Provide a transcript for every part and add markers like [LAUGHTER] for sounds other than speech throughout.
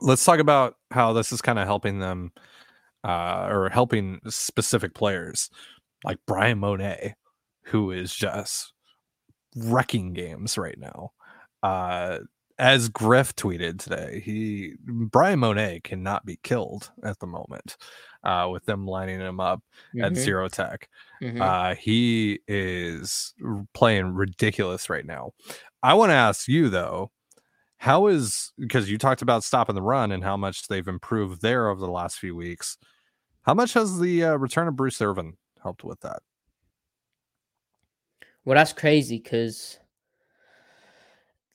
let's talk about how this is kind of helping them uh, or helping specific players like Bryan Mone, who is just wrecking games right now. Uh, as Griff tweeted today, he Bryan Mone cannot be killed at the moment uh, with them lining him up mm-hmm. at zero tech. Mm-hmm. Uh, he is playing ridiculous right now. I want to ask you though, how is because you talked about stopping the run and how much they've improved there over the last few weeks. How much has the uh, return of Bruce Irvin helped with that? Well, that's crazy because,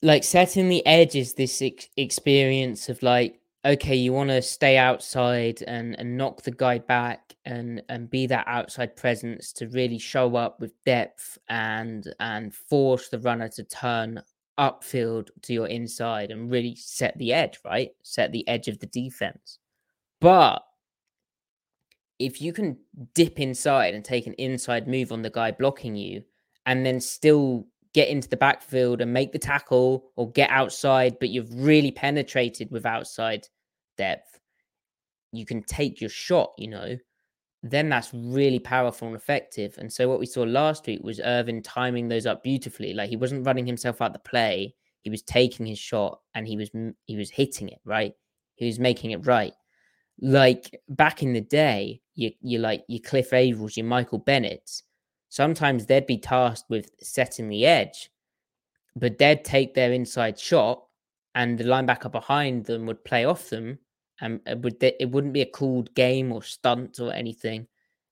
like, setting the edge is this ex- experience of like, okay, you want to stay outside and and knock the guy back and and be that outside presence to really show up with depth and and force the runner to turn upfield to your inside and really set the edge, right? Set the edge of the defense. But if you can dip inside and take an inside move on the guy blocking you and then still get into the backfield and make the tackle or get outside, but you've really penetrated with outside depth, you can take your shot, you know then that's really powerful and effective. And so what we saw last week was Irvin timing those up beautifully. Like he wasn't running himself out the play; he was taking his shot and he was he was hitting it right. He was making it right. Like back in the day, you you like your Cliff Avrils, your Michael Bennett's. Sometimes they'd be tasked with setting the edge, but they'd take their inside shot, and the linebacker behind them would play off them and it would it wouldn't be a called game or stunt or anything.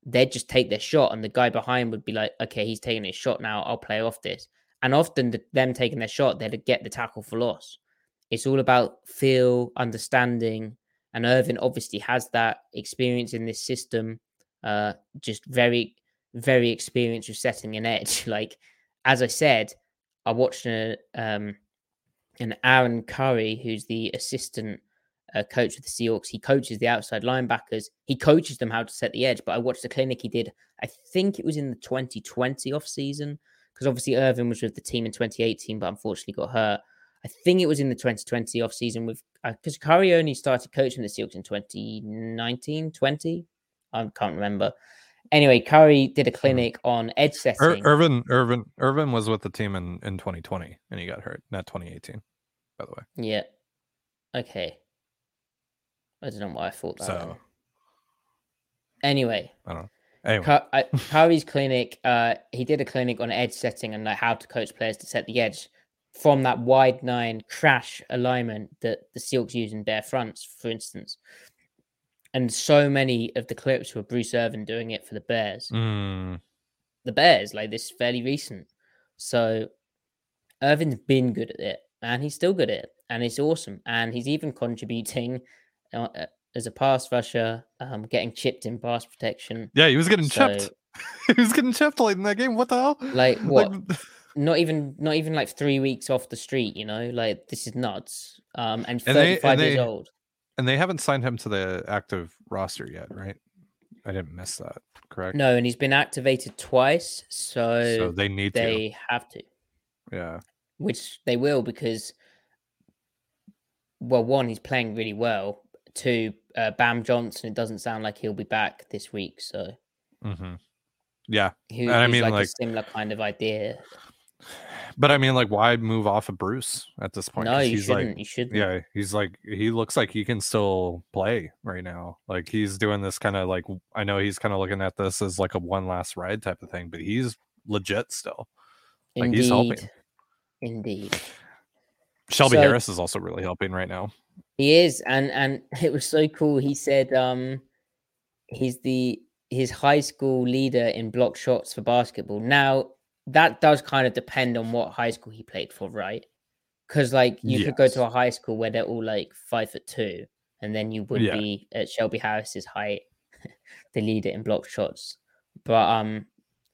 They'd just take their shot, and the guy behind would be like, "Okay, he's taking his shot now. I'll play off this." And often, the, them taking their shot, they'd get the tackle for loss. It's all about feel, understanding, and Irvin obviously has that experience in this system. Uh, just very, very experienced with setting an edge. [LAUGHS] Like as I said, I watched a, um, an Aaron Curry, who's the assistant uh, coach of the Seahawks. He coaches the outside linebackers. He coaches them how to set the edge. But I watched the clinic he did. I think it was in the 2020 off season because obviously Irvin was with the team in 2018, but unfortunately got hurt. I think it was in the 2020 off season with because uh, Curry only started coaching the Seahawks in 2019, 20. I can't remember. Anyway, Curry did a hmm. clinic on edge setting. Ir- Irvin, Irvin, Irvin was with the team in, in 2020 and he got hurt, not 2018, by the way. Yeah. Okay. I don't know why I thought that. So, anyway, I don't know. Anyway. Curry's clinic, uh, he did a clinic on edge setting and like how to coach players to set the edge from that wide nine crash alignment that the Seahawks use in Bear fronts, for instance. And so many of the clips were Bruce Irvin doing it for the Bears. Mm. The Bears, like this fairly recent. So Irvin's been good at it and he's still good at it. And it's awesome. And he's even contributing as a pass rusher, um, getting chipped in pass protection. Yeah, he was getting so, chipped. [LAUGHS] he was getting chipped late in that game. What the hell? Like [LAUGHS] what? Like... [LAUGHS] not even not even like three weeks off the street. You know, like this is nuts. Um, and, and thirty five years old. And they haven't signed him to the active roster yet, right? I didn't miss that. Correct. No, and he's been activated twice, so so they need to they to. have to. Yeah. Which they will because, well, one, he's playing really well, to uh, Bam Johnson, it doesn't sound like he'll be back this week. So, mm-hmm. yeah, he, I mean, like, like, a similar kind of idea. But I mean, like, why move off of Bruce at this point? No, you he's shouldn't. Like, you shouldn't. Yeah, he's like, he looks like he can still play right now. Like, he's doing this kind of like, I know he's kind of looking at this as like a one last ride type of thing, but he's legit still. Like, Indeed. he's helping. Indeed. Shelby so, Harris is also really helping right now. He is, and and [LAUGHS] it was so cool. He said um he's the his high school leader in block shots for basketball. Now that does kind of depend on what high school he played for, right? Because like you yes. could go to a high school where they're all like five foot two, and then you would Yeah. be at Shelby Harris's height, [LAUGHS] the leader in block shots. But um,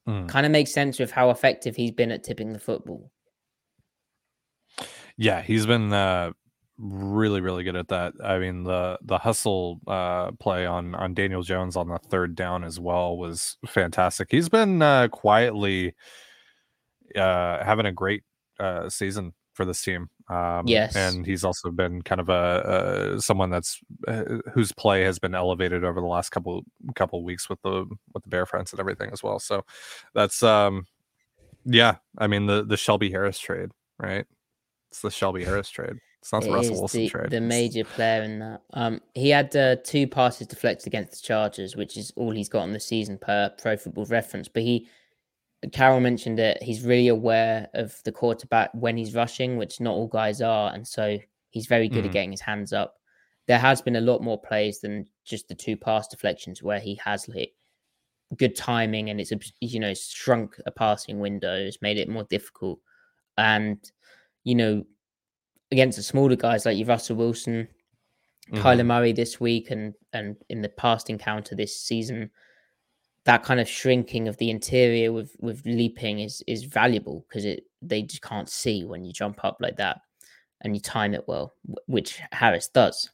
Mm. kind of makes sense with how effective he's been at tipping the football. Yeah, he's been uh, really, really good at that. I mean, the the hustle uh, play on on Daniel Jones on the third down as well was fantastic. He's been uh, quietly uh, having a great uh, season for this team. Um, Yes. and he's also been kind of a, a someone that's uh, whose play has been elevated over the last couple couple weeks with the with the Bear fronts and everything as well. So that's um, yeah. I mean the the Shelby Harris trade, right? It's the Shelby Harris trade. It's not the It Russell Wilson the, trade. the major player in that. Um, he had uh, two passes deflected against the Chargers, which is all he's got on the season per Pro Football Reference. But he, Carroll mentioned it. He's really aware of the quarterback when he's rushing, which not all guys are, and so he's very good Mhm. at getting his hands up. There has been a lot more plays than just the two pass deflections where he has like good timing and it's you know shrunk a passing window, it's made it more difficult, and you know against the smaller guys like your Russell Wilson, Mhm. Kyler Murray this week and and in the past encounter this season, that kind of shrinking of the interior with with leaping is is valuable because it they just can't see when you jump up like that and you time it well, which Harris does.